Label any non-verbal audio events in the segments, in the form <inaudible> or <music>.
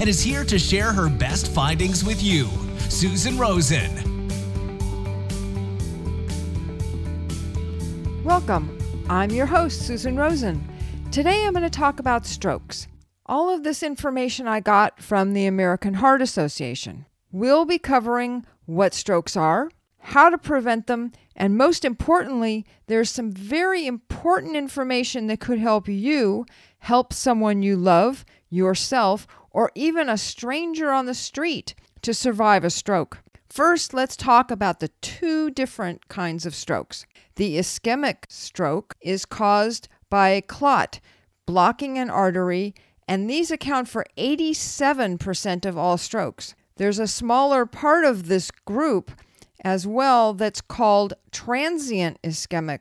and is here to share her best findings with you. Susan Rosen. Welcome. I'm your host, Susan Rosen. Today I'm going to talk about strokes. All of this information I got from the American Heart Association. We'll be covering what strokes are, how to prevent them, and most importantly, there's some very important information that could help you help someone you love, yourself, or even a stranger on the street to survive a stroke. First, let's talk about the two different kinds of strokes. The ischemic stroke is caused by a clot blocking an artery, and these account for 87% of all strokes. There's a smaller part of this group as well that's called transient ischemic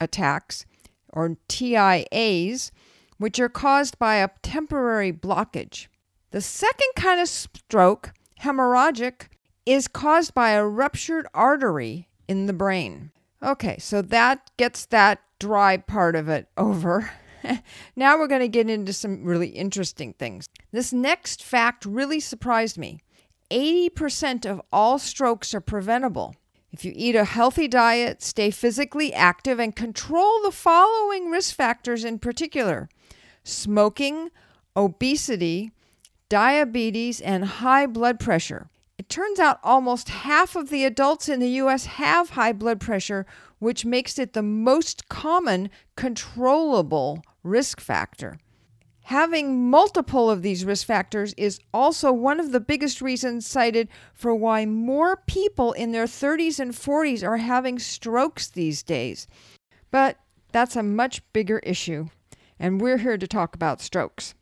attacks or TIAs, which are caused by a temporary blockage. The second kind of stroke, hemorrhagic, is caused by a ruptured artery in the brain. Okay, so that gets that dry part of it <laughs> over. now we're going to get into some really interesting things. This next fact really surprised me. 80% of all strokes are preventable. If you eat a healthy diet, stay physically active, and control the following risk factors in particular smoking, obesity, diabetes, and high blood pressure. It turns out almost half of the adults in the US have high blood pressure, which makes it the most common controllable risk factor. Having multiple of these risk factors is also one of the biggest reasons cited for why more people in their 30s and 40s are having strokes these days. But that's a much bigger issue, and we're here to talk about strokes.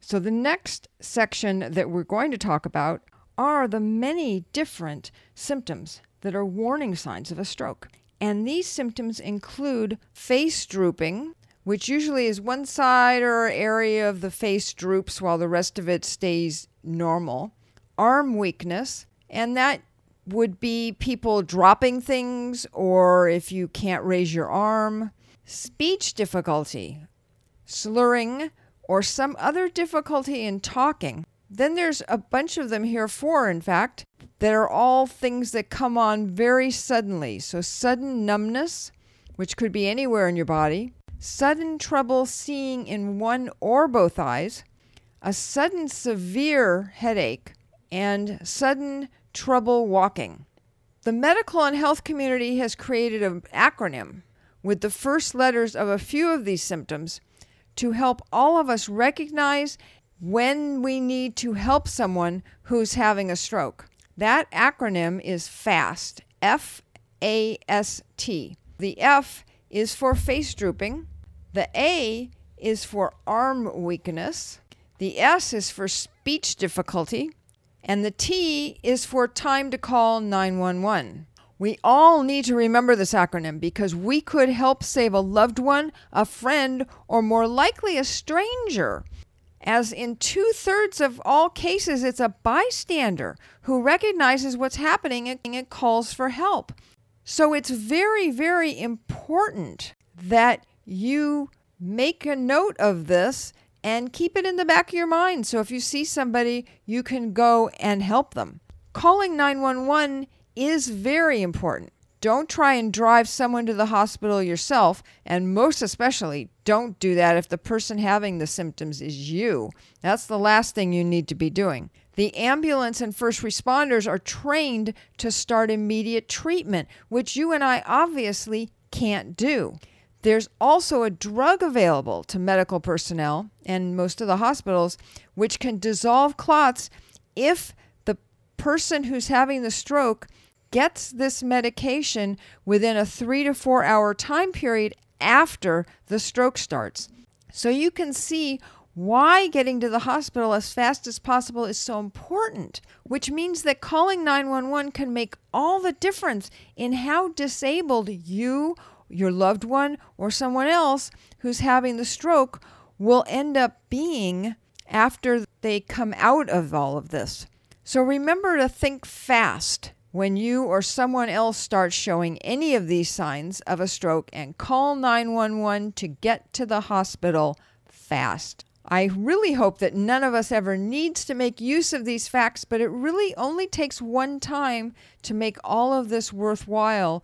So, the next section that we're going to talk about are the many different symptoms that are warning signs of a stroke. And these symptoms include face drooping, which usually is one side or area of the face droops while the rest of it stays normal. Arm weakness, and that would be people dropping things or if you can't raise your arm. Speech difficulty, slurring, or some other difficulty in talking. Then there's a bunch of them here, four in fact, that are all things that come on very suddenly. So, sudden numbness, which could be anywhere in your body, sudden trouble seeing in one or both eyes, a sudden severe headache, and sudden trouble walking. The medical and health community has created an acronym with the first letters of a few of these symptoms to help all of us recognize when we need to help someone who's having a stroke. That acronym is FAST, F A S T. The F is for face drooping. The A is for arm weakness. The S is for speech difficulty. And the T is for time to call 911. We all need to remember this acronym because we could help save a loved one, a friend, or more likely a stranger. As in two thirds of all cases, it's a bystander who recognizes what's happening and calls for help. So it's very, very important that you make a note of this and keep it in the back of your mind. So if you see somebody, you can go and help them. Calling 911 is very important. Don't try and drive someone to the hospital yourself, and most especially, don't do that if the person having the symptoms is you. That's the last thing you need to be doing. The ambulance and first responders are trained to start immediate treatment, which you and I obviously can't do. There's also a drug available to medical personnel and most of the hospitals, which can dissolve clots if the person who's having the stroke gets this medication within a three to four hour time period after the stroke starts. So you can see why getting to the hospital as fast as possible is so important, which means that calling 911 can make all the difference in how disabled you, your loved one, or someone else who's having the stroke will end up being after they come out of all of this. So remember to think fast when you or someone else starts showing any of these signs of a stroke and call 911 to get to the hospital fast. I really hope that none of us ever needs to make use of these facts, but it really only takes one time to make all of this worthwhile.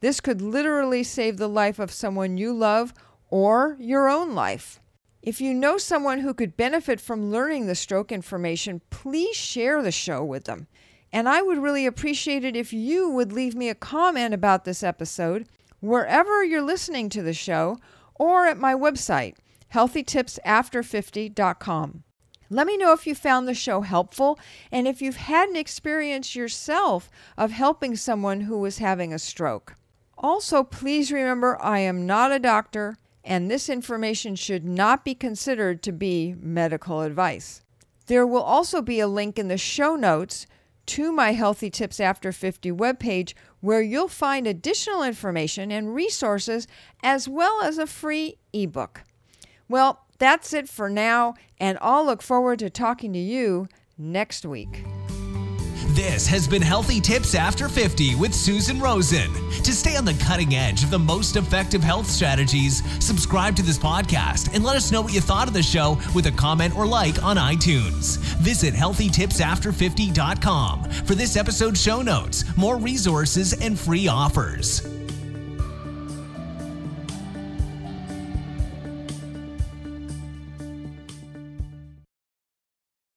This could literally save the life of someone you love or your own life. If you know someone who could benefit from learning the stroke information, please share the show with them. And I would really appreciate it if you would leave me a comment about this episode wherever you're listening to the show or at my website healthytipsafter50.com. Let me know if you found the show helpful and if you've had an experience yourself of helping someone who was having a stroke. Also, please remember I am not a doctor and this information should not be considered to be medical advice. There will also be a link in the show notes to my Healthy Tips After 50 webpage where you'll find additional information and resources as well as a free ebook. Well, that's it for now, and I'll look forward to talking to you next week. This has been Healthy Tips After 50 with Susan Rosen. To stay on the cutting edge of the most effective health strategies, subscribe to this podcast and let us know what you thought of the show with a comment or like on iTunes. Visit healthytipsafter50.com for this episode's show notes, more resources, and free offers.